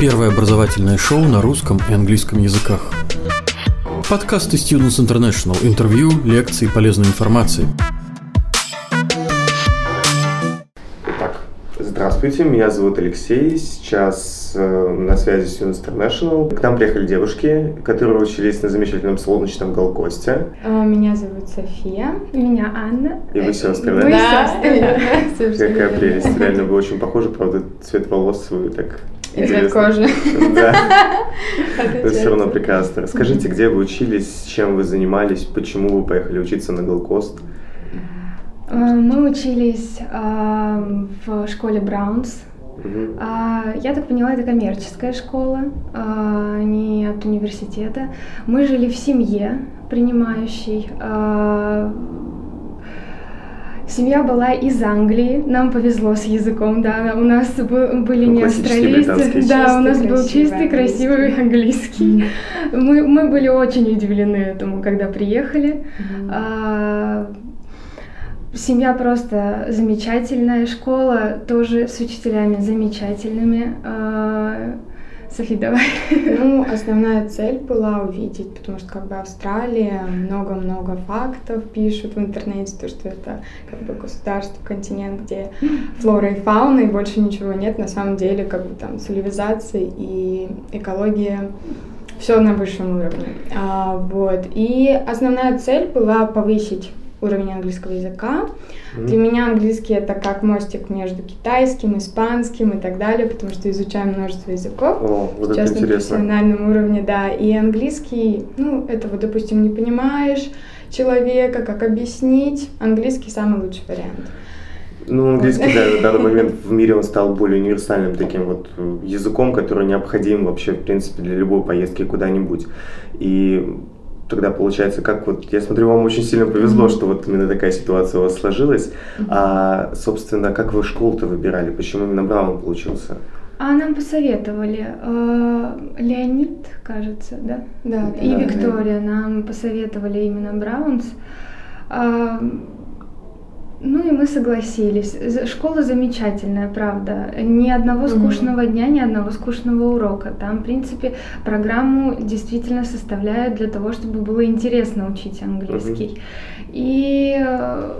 Первое образовательное шоу на русском и английском языках. Подкасты Students International. Интервью, лекции, полезной информации. Итак, здравствуйте, меня зовут Алексей. Сейчас э, на связи Students International. К нам приехали девушки, которые учились на замечательном солнечном Голкосте. А, Меня зовут София. Меня Анна. И вы сестры, Мы да? сестры, да. Какая прелесть. Реально вы очень похожи, правда, цвет волос свой так И цвет кожи. Да, но все равно прекрасно. Расскажите, где вы учились, чем вы занимались, почему вы поехали учиться на Голкост? А, Мы учились а, в школе Браунс. А, Я так поняла, это коммерческая школа, а, не от университета. Мы жили в семье принимающей. Семья была из Англии, нам повезло с языком, да, у нас был- были Ну, не австралийцы, да, у нас был чистый, красивый английский. Мы, мы были очень удивлены этому, когда приехали. А, Семья просто замечательная, школа тоже с учителями замечательными. А, Софи, давай. Ну, основная цель была увидеть, потому что как бы Австралия, много-много фактов пишут в интернете, то, что это как бы государство, континент, где флора и фауна, и больше ничего нет. На самом деле, как бы там цивилизация и экология все на высшем уровне. А, вот. И основная цель была повысить уровень английского языка. Мгм. Для меня английский это как мостик между китайским, испанским и так далее, потому что изучаем множество языков. О, вот это Сейчас на профессиональном уровне, да. И английский, ну, этого, допустим, не понимаешь человека, как объяснить. Английский самый лучший вариант. Ну, английский, да, на данный момент в мире он стал более универсальным таким вот э, языком, который необходим вообще, в принципе, для любой поездки куда-нибудь. И тогда получается, как вот, я смотрю, вам очень сильно повезло, что вот именно такая ситуация у вас сложилась. А, собственно, как вы школу-то выбирали? Почему именно Браун получился? А нам посоветовали э, Леонид, кажется, да? Да, И да, да. Виктория нам посоветовали именно Браунс. А, ну и мы согласились. Школа замечательная, правда. Ни одного скучного дня, ни одного скучного урока. Там, в принципе, программу действительно составляют для того, чтобы было интересно учить английский. И э,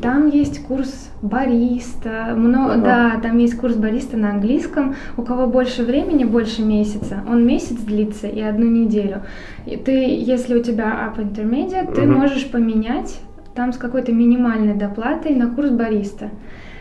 там есть курс бариста, много, Ага. да, там есть курс бариста на английском. У кого больше времени, больше месяца, он месяц длится и одну неделю. И ты, если у тебя up intermediate, ты Мгм. можешь поменять там с какой-то минимальной доплатой на курс бариста.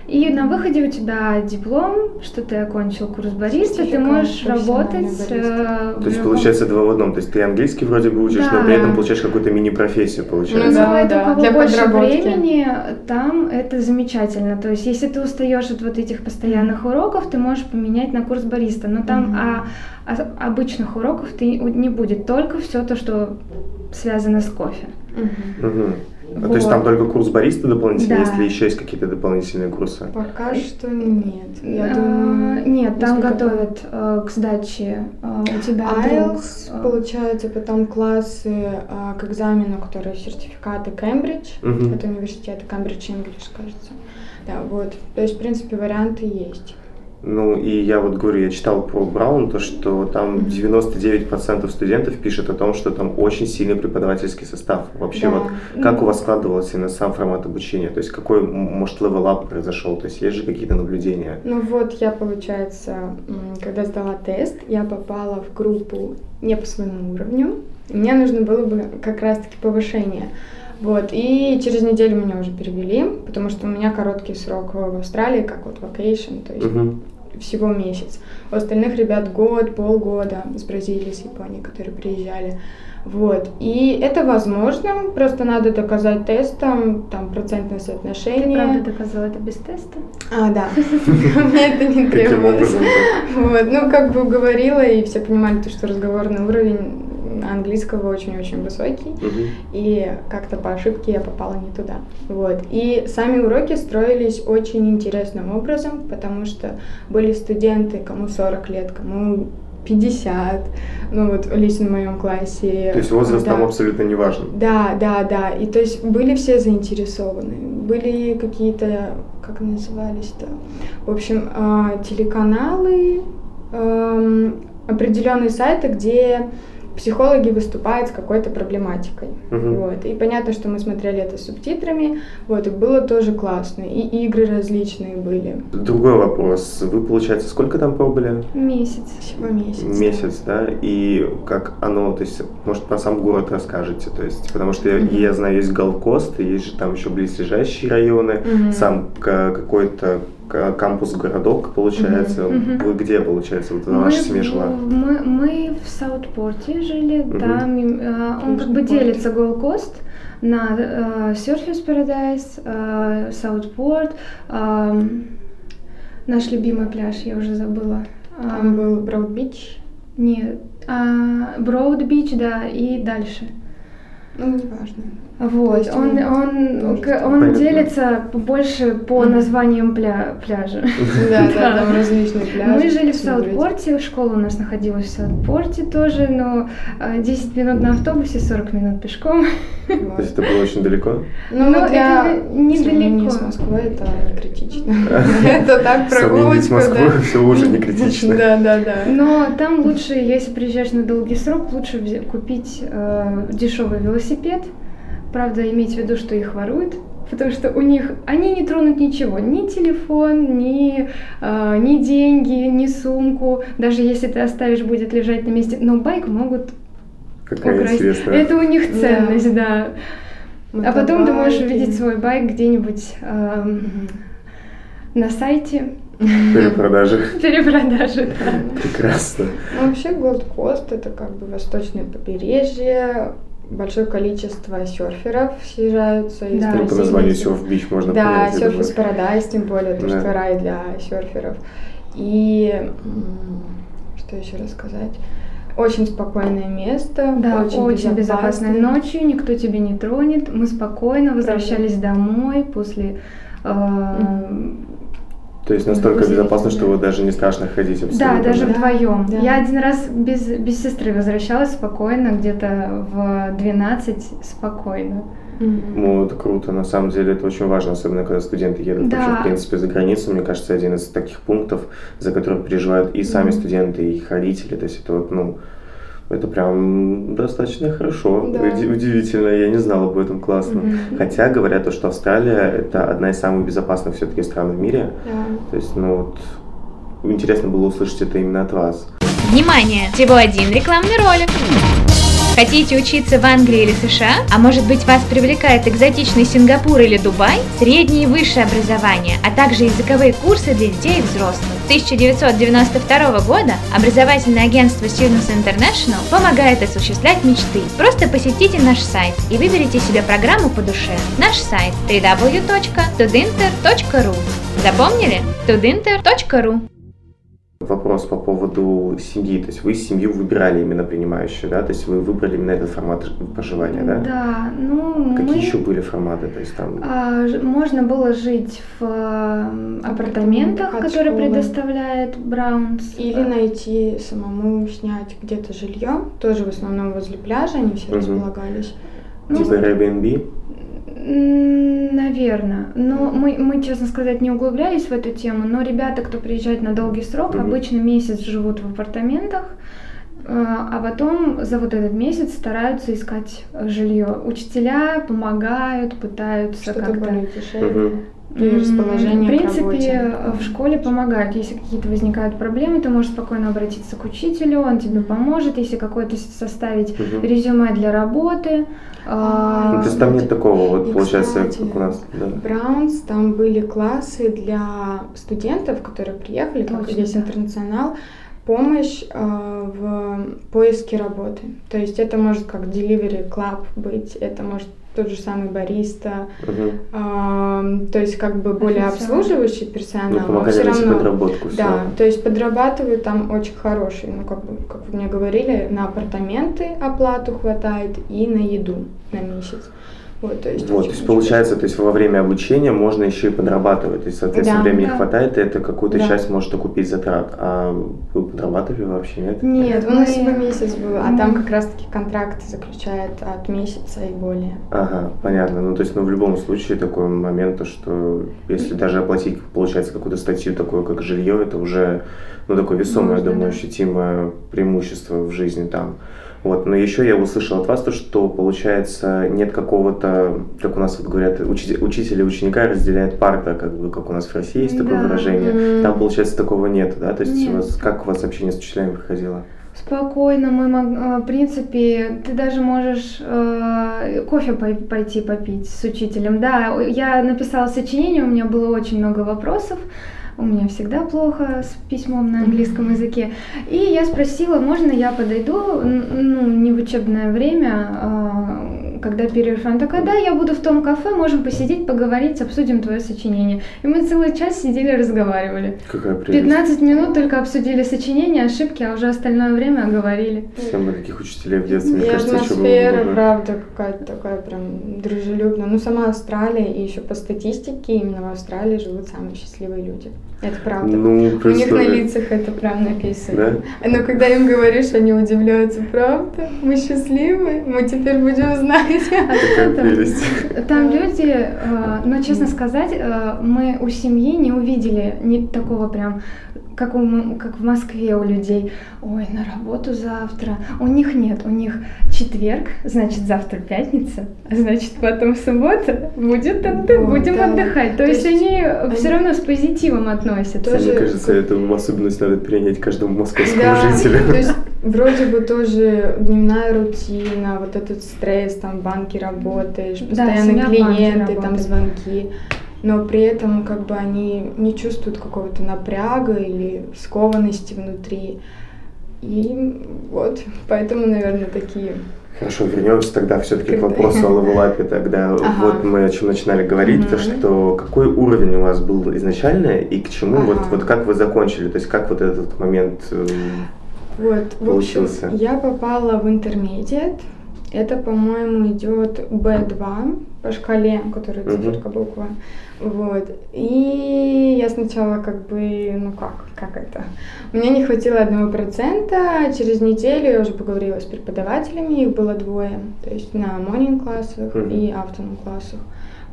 И на выходе у тебя диплом, что ты окончил курс бариста, ты можешь работать. бариста. э, То есть получается два в одном. То есть ты английский вроде бы учишь, но Да. при этом получаешь какую-то мини-профессию, получается. Ну да. Называют у кого для больше подработки. времени, там это замечательно. То есть, если ты устаешь от вот этих постоянных уроков, ты можешь поменять на курс бариста. Но там Мгм. а, а- обычных уроков ты не будет, только все то, что связано с кофе. Мгм. Мгм. А То есть там Вот. только курс бариста дополнительный, Да. если еще есть какие-то дополнительные курсы? Пока что нет. Я А, думаю, Нет, там готовят э, к сдаче э, у тебя IELTS, друг, э, получается, потом классы а, к экзамену, которые сертификаты Кембридж, Мгм. это университет Кембридж English, кажется. Да, вот. То есть, в принципе, варианты есть. Ну, и я вот говорю, я читал про Browns, то, что там 99% студентов пишет о том, что там очень сильный преподавательский состав. Вообще, Да. вот как у вас складывался именно сам формат обучения? То есть какой, может, level up произошел? То есть есть же какие-то наблюдения? Ну вот, я, получается, когда сдала тест, я попала в группу не по своему уровню. Мне нужно было бы как раз-таки повышение. Вот, и через неделю меня уже перевели, потому что у меня короткий срок в Австралии, как вот vacation, то есть Мгм. Всего месяц. У остальных ребят год, полгода с Бразилии, с Японии, которые приезжали. Вот. И это возможно, просто надо доказать тестом, там, процентное Ты соотношение. правда доказала это без теста? А, да. Мне это не требовалось. Вот. Ну, как бы уговорила, и все понимали, то, что разговорный уровень английского очень-очень высокий. Мгм. И как-то по ошибке я попала не туда. Вот. И сами уроки строились очень интересным образом, потому что были студенты, кому 40 лет, кому 50, ну вот лично в моем классе. То есть возраст Да. там абсолютно не важен. Да, да, да. И то есть были все заинтересованы. Были какие-то, как назывались-то, в общем, а, телеканалы, эм, определенные сайты, где психологи выступают с какой-то проблематикой. Мгм. Вот. И понятно, что мы смотрели это с субтитрами, вот, и было тоже классно. И игры различные были. Другой вопрос. Вы, получается, сколько там пробыли? Месяц. Всего месяц. Месяц, да? И как оно, то есть, может, про сам город расскажете? То есть, потому что я, Мгм. я знаю, есть Голкост, есть же там еще близлежащие районы, Мгм. сам к- какой-то кампус-городок, получается. Мгм. Вы где, получается, вот ваша семья жила? мы, мы в Саутпорте жили, Мгм. там э, он как бы делится Gold Coast на э, Surfers Paradise, э, Southport, эм, наш любимый пляж, я уже забыла. Там Эм, был Broad Beach. Нет, Broad Beach, да, и дальше. Ну, неважно. Вот, есть он, он он, он Понятно. делится больше по названиям пля- пляжа. Да, да, там различные пляжи. Мы жили в. Саутпорте, школа у нас находилась в Саутпорте тоже, но э, 10 минут на автобусе, 40 минут пешком. То есть это было очень далеко? Ну, для это недалеко. сравнения с Москвой это не критично. Это так, сравнении с прогулочка, Москвой да. все уже не критично. Да, да, да. Но там лучше, если приезжаешь на долгий срок, лучше купить э, дешевый велосипед. Правда, иметь в виду, что их воруют. Потому что у них они не тронут ничего, ни телефон, ни, э, ни деньги, ни сумку. Даже если ты оставишь, будет лежать на месте. Но байк могут Какая украсть. интересная. Это у них Да. ценность, да. А потом ты можешь Мотобайки. увидеть свой байк где-нибудь эм, Мгм. на сайте Перепродажи. перепродажи. да. Прекрасно. Ну, вообще Gold Coast это как бы восточное побережье, большое количество серферов съезжаются из Да. Ну, по названию Surf Beach можно Да, понять. думаю. Paradise, тем более, то, Да. что рай для серферов. И что еще рассказать? Очень спокойное место, Да, очень, безопасная безопасное. ночью, никто тебя не тронет. Мы спокойно возвращались домой после э, То есть настолько безопасно, что вы даже не страшно ходить Да, абсолютно. даже Да, вдвоем. да. Я один раз без, без сестры возвращалась спокойно, где-то в 12 спокойно. Мгм. Ну, это круто, на самом деле это очень важно, особенно когда студенты едут Да. вообще, в принципе, за границу. Мне кажется, один из таких пунктов, за которые переживают и сами студенты, и их родители. То есть это вот, ну, это прям достаточно хорошо, Да. Уди- удивительно, я не знал об этом, классно. Мгм. Хотя говорят, то, что Австралия это одна из самых безопасных все-таки стран в мире. Да. То есть, ну вот, интересно было услышать это именно от вас. Внимание! Всего один рекламный ролик. Хотите учиться в Англии или США? А может быть вас привлекает экзотичный Сингапур или Дубай? Среднее и высшее образование, а также языковые курсы для детей и взрослых. С 1992 года образовательное агентство Students International помогает осуществлять мечты. Просто посетите наш сайт и выберите себе программу по душе. Наш сайт www.tudinter.ru Запомнили? tudinter.ru Вопрос по поводу семьи. То есть вы семью выбирали именно принимающую, да? То есть вы выбрали именно этот формат проживания, да? Да, ну Какие мы... еще были форматы? То есть там... А, можно было жить в апартаментах, От которые школы. предоставляет Браунс. Или А, найти самому снять где-то жилье, тоже в основном возле пляжа они все Мгм. располагались. ну, Типа Airbnb? Наверное. Но мы, мы, честно сказать, не углублялись в эту тему. Но ребята, кто приезжает на долгий срок, Мгм. обычно месяц живут в апартаментах, а потом за вот этот месяц стараются искать жилье. Учителя помогают, пытаются Что-то как-то. более дешевле. Расположение В принципе, э, в школе помогают. Если какие-то возникают проблемы, ты можешь спокойно обратиться к учителю, он тебе поможет. Если какое-то с- составить Мгм. резюме для работы. А, Ну, то есть там нет такого, вот И, получается, кстати, как у нас. Да. Браунс, там были классы для студентов, которые приехали, как Точно, здесь да. интернационал, помощь э, в поиске работы. То есть это может как delivery club быть, это может тот же самый бариста, Мгм. э, то есть как бы более Официант. обслуживающий Ну, персонал, но помогали все равно подработку. да, то есть подрабатывают там очень хорошие, ну как бы, как вы мне говорили, на апартаменты оплату хватает и на еду на месяц. Вот, то есть, вот, то есть получается, то есть во время обучения можно еще и подрабатывать. То есть, соответственно, Да, времени да. хватает, и это какую-то Да. часть может окупить затрат. А вы подрабатывали вообще, нет? Нет, у нас мы- всего месяц был, а там как раз-таки контракт заключает от месяца и более. Ага, понятно. Ну, то есть, ну, в любом случае такой момент, то, что если даже оплатить, получается, какую-то статью такую, как жилье, это уже, ну, такое весомое, Можно, я думаю, да. ощутимое преимущество в жизни там. Вот, но еще я услышал от вас то, что, получается, нет какого-то, как у нас вот говорят, учитель, учитель и ученика разделяет парта, как бы, как у нас в России есть такое Да. выражение. Там, получается, такого нет, да? То есть, у Нет. вас, как у вас общение с учителями проходило? Спокойно, мы, э, в принципе, ты даже можешь э, кофе пой- пойти попить с учителем. Да, я написала сочинение, у меня было очень много вопросов. У меня всегда плохо с письмом на английском языке. И я спросила, можно я подойду, ну, не в учебное время, а, когда перерыв. Она такая, да, я буду в том кафе, можем посидеть, поговорить, обсудим твое сочинение. И мы целый час сидели, разговаривали. Какая прелесть. 15 минут только обсудили сочинение, ошибки, а уже остальное время говорили. Всем бы таких учителей в детстве, мне И кажется, еще было атмосфера, правда, какая-то такая прям дружелюбная. Ну, сама Австралия, и еще по статистике, именно в Австралии живут самые счастливые люди. Это правда. Ну, У них на лицах это прям написано. Да? Но когда им говоришь, они удивляются, правда? Мы счастливы, мы теперь будем знать. Какая Там- прелесть. Там люди, э, но честно сказать, э, мы у семьи не увидели ни такого прям, как, у, как в Москве у людей. Ой, на работу завтра. У них нет, у них четверг, значит завтра пятница, а значит потом суббота, будет отдых, Вот, будем да. отдыхать. То, То есть, есть они, они- все равно с позитивом относятся. Тоже- Мне кажется, эту особенность надо перенять каждому московскому Да, жителю. то есть вроде бы тоже дневная рутина, вот этот стресс, там в банке работаешь, Да, постоянно банке клиенты, там звонки, но при этом как бы они не чувствуют какого-то напряга или скованности внутри. И вот, поэтому, наверное, такие Хорошо, вернемся тогда все-таки к вопросу о левелапе. Тогда Ага. вот мы о чем начинали говорить, то Мгм. что какой уровень у вас был изначально и к чему, вот, Ага. вот как вы закончили, то есть как вот этот момент э, Вот, в общем, Получился. я попала в интермедиат. Это, по-моему, идет B2 по шкале, которая циферка буква. Вот. И я сначала как бы, ну как, как это? Мне не хватило одного процента. Через неделю я уже поговорила с преподавателями, их было двое. То есть на morning классах Мгм. и afternoon классах.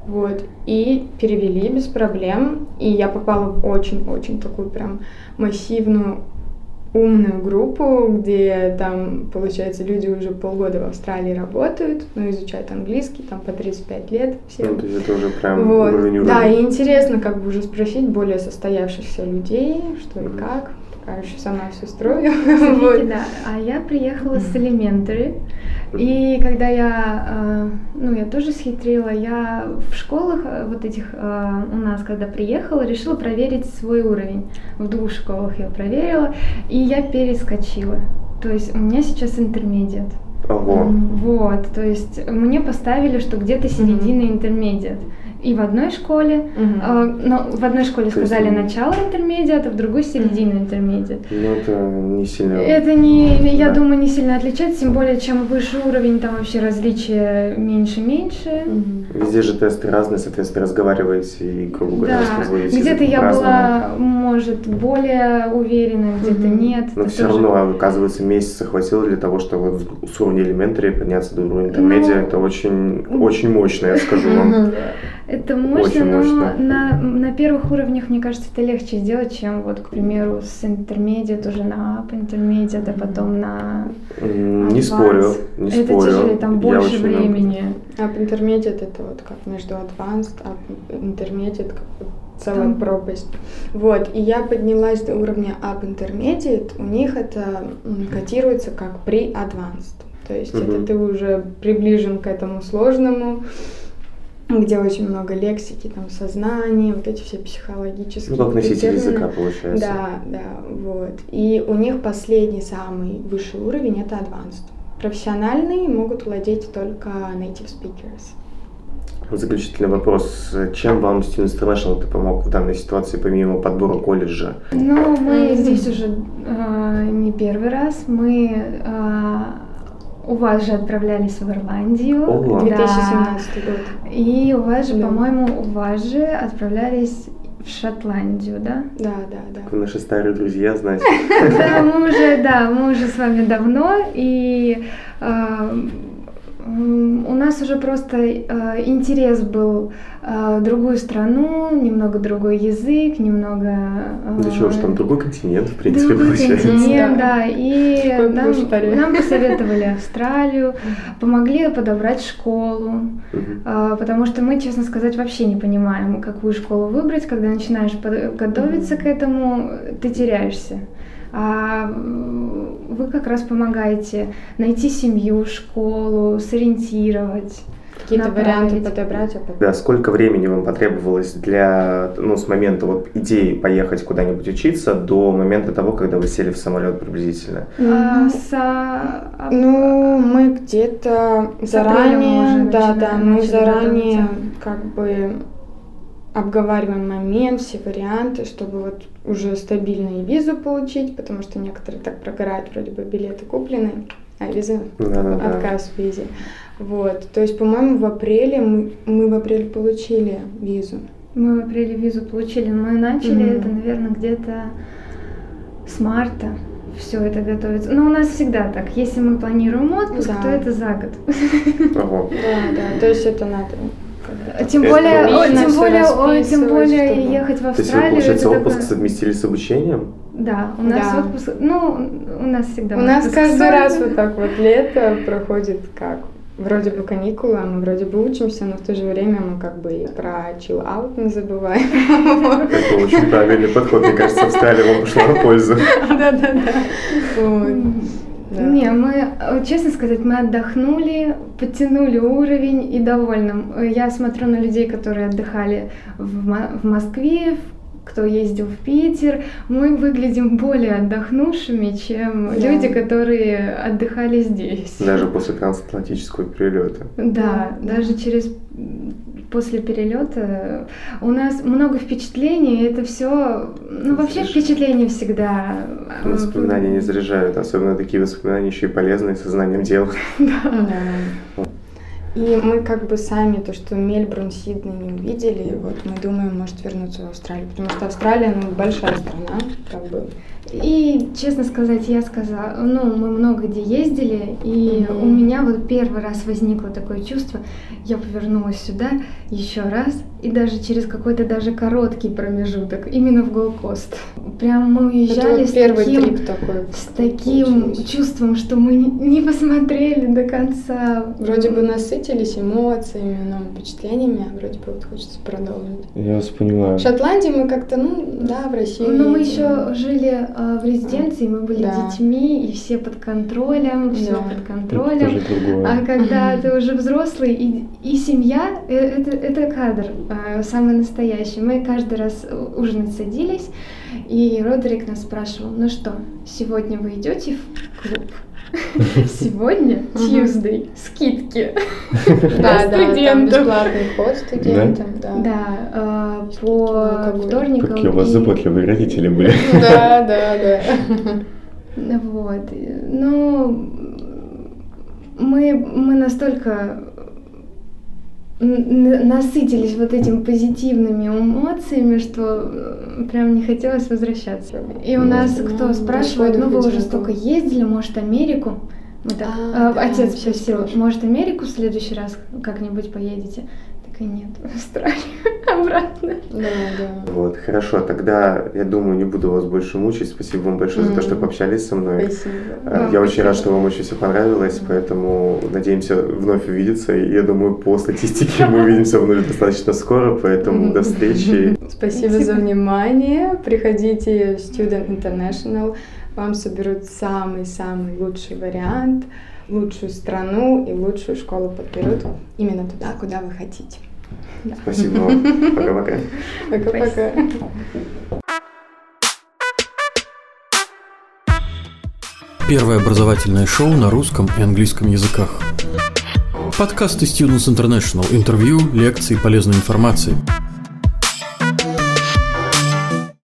Вот. И перевели без проблем. И я попала в очень-очень такую прям массивную умную группу, где там, получается, люди уже полгода в Австралии работают, ну, изучают английский, там по 35 лет все. ну, то есть это уже прям Вот. уровень Да, уровня. и интересно как бы уже спросить более состоявшихся людей, что и Мгм. как. Пока еще сама все строю. Вот. да. А я приехала с элементари. И когда я, э, ну, я тоже схитрила, я в школах э, вот этих э, у нас, когда приехала, решила проверить свой уровень. В двух школах я проверила, и я перескочила. То есть у меня сейчас интермедиат. Ого. Вот, то есть мне поставили, что где-то середина интермедиат. И в одной школе, э, но в одной школе То есть, сказали м, начало интермедиат, а в другой середина интермедиат. Ну, это не сильно... Это не, я Да. думаю, не сильно отличается, тем более, чем выше уровень, там вообще различия меньше-меньше. Мгм. Везде же тесты разные, соответственно, разговариваете и, грубо говоря, Да, где-то я была, может, более уверена, где-то Мгм. нет. Но Это все тоже- равно, оказывается, месяца хватило для того, чтобы вот с уровня элементаря подняться до уровня интермедиа. Ну, это очень, очень мощно, я скажу вам. Это Очень но мощно. На, на первых уровнях, мне кажется, это легче сделать, чем вот, к примеру, с интермедиат уже на up интермедиат, а потом на М, Не advanced. спорю, не Это спорю. тяжелее, там Я больше много- времени. Up intermediate это вот как между advanced, up intermediate как вот целая Там- пропасть. Вот, и я поднялась до уровня up intermediate, у них это котируется как pre-advanced. То есть Мгм. это ты уже приближен к этому сложному, где очень много лексики, там сознание, вот эти все психологические Ну, как носитель языка, получается. Да, да, вот. И у них последний самый высший уровень это advanced. Профессиональные могут владеть только native speakers. Заключительный вопрос. Чем вам Students International ты помог в данной ситуации, помимо подбора колледжа? Ну, мы здесь уже э, не первый раз. Мы э, у вас же отправлялись в Ирландию. О. 2017 год. И у вас же, Да. по-моему, у вас же отправлялись в Шотландию, да? Да, да, да. Наши старые друзья, значит. Да, мы уже, да, мы уже с вами давно, и э, у нас уже просто э, интерес был другую страну, немного другой язык, немного... э, Да чего ж там, другой континент, в принципе, Другой получается. континент, Да. да, и Какой нам, площадь. нам посоветовали Австралию, помогли подобрать школу, а, потому что мы, честно сказать, вообще не понимаем, какую школу выбрать, когда начинаешь готовиться к этому, ты теряешься. А вы как раз помогаете найти семью, школу, сориентировать. Какие-то варианты подобрать, а потом... Да, сколько времени вам потребовалось для, ну, с момента вот идеи поехать куда-нибудь учиться до момента того, когда вы сели в самолет приблизительно? А, Мгм. с, а, Ну, мы где-то заранее, да, да, мы заранее как бы обговариваем момент, все варианты, чтобы вот уже стабильно и визу получить, потому что некоторые так прогорают, вроде бы билеты куплены, а виза Да-да-да. отказ в визе. Вот, то есть, по-моему, в апреле мы, мы в апреле получили визу. мы в апреле визу получили, мы начали Мгм. это, наверное, где-то с марта. Все это готовится. Но у нас всегда так. Если мы планируем отпуск, Да. то это за год. Ого. Да, да, то есть это надо. бы Тем более, о, тем более, о, тем более чтобы- ехать в То есть вы, Австралию. получается, отпуск такое- совместили с обучением? Да, у нас Да. отпуск. Ну, у нас всегда. У нас каждый раз вот так вот лето проходит как вроде бы каникулы, а мы вроде бы учимся, но в то же время мы как бы и про chill out не забываем. Это очень правильный подход, мне кажется, Австралия вам пошла на пользу. Да-да-да. Да. Не, мы, честно сказать, мы отдохнули, подтянули уровень и довольны. Я смотрю на людей, которые отдыхали в, в Москве, в- кто ездил в Питер. Мы выглядим более отдохнувшими, чем Да. люди, которые отдыхали здесь. Даже после трансатлантического перелета. Да, Да. даже через после перелета у нас много впечатлений, и это все, ну вообще впечатления всегда. Воспоминания не заряжают, особенно такие воспоминания еще и полезные, со знанием дела. Да. И мы как бы сами то, что Мельбурн, Сидней не увидели, вот мы думаем, может вернуться в Австралию, потому что Австралия, ну, большая страна, как бы. И, честно сказать, я сказала, ну, мы много где ездили, и Мгм. у меня вот первый раз возникло такое чувство, я повернулась сюда еще раз, и даже через какой-то даже короткий промежуток, именно в Голкост. Прям мы уезжали вот с первый таким, трип такой. с таким чувством, что мы не- посмотрели до конца. Вроде бы насытились эмоциями, новыми впечатлениями, а вроде бы вот хочется продолжить. Я вас понимаю. В Шотландии мы как-то, ну, да, в России. Но мы едем. еще жили в резиденции, мы были Да. детьми, и все под контролем, все Да. под контролем. А когда ты уже взрослый и, и семья, э, это, это кадр э, самый настоящий. Мы каждый раз ужинать садились, и Родерик нас спрашивал, ну что, сегодня вы идете в клуб? Сегодня, Tuesday, скидки. Да, да, там бесплатный вход студентам, да. Да, э, по вторникам. Какие у вас заботливые родители были. Да, да, да. Вот. Ну, мы, мы настолько насытились вот этими позитивными эмоциями, что э, прям не хотелось возвращаться. И у Ну, нас ну, кто спрашивает, ну вы уже столько ездили, может Америку? Мы так, А, э, да, отец спросил, может Америку в следующий раз как-нибудь поедете? И нет, в Австралию обратно. Да, да. Вот, хорошо, тогда я думаю, не буду вас больше мучить. Спасибо вам большое за то, что пообщались со мной. Спасибо. Э, Вам Я очень рад, что вам очень все понравилось, поэтому надеемся вновь увидеться. И я думаю, по статистике мы увидимся вновь достаточно скоро, поэтому до встречи. Спасибо за внимание. Приходите в Student International. Вам соберут самый-самый лучший вариант, лучшую страну и лучшую школу подберут именно туда, куда вы хотите. Спасибо вам. Пока-пока. Пока-пока. Первое образовательное шоу на русском и английском языках. Подкасты Students International. Интервью, лекции, полезной информации.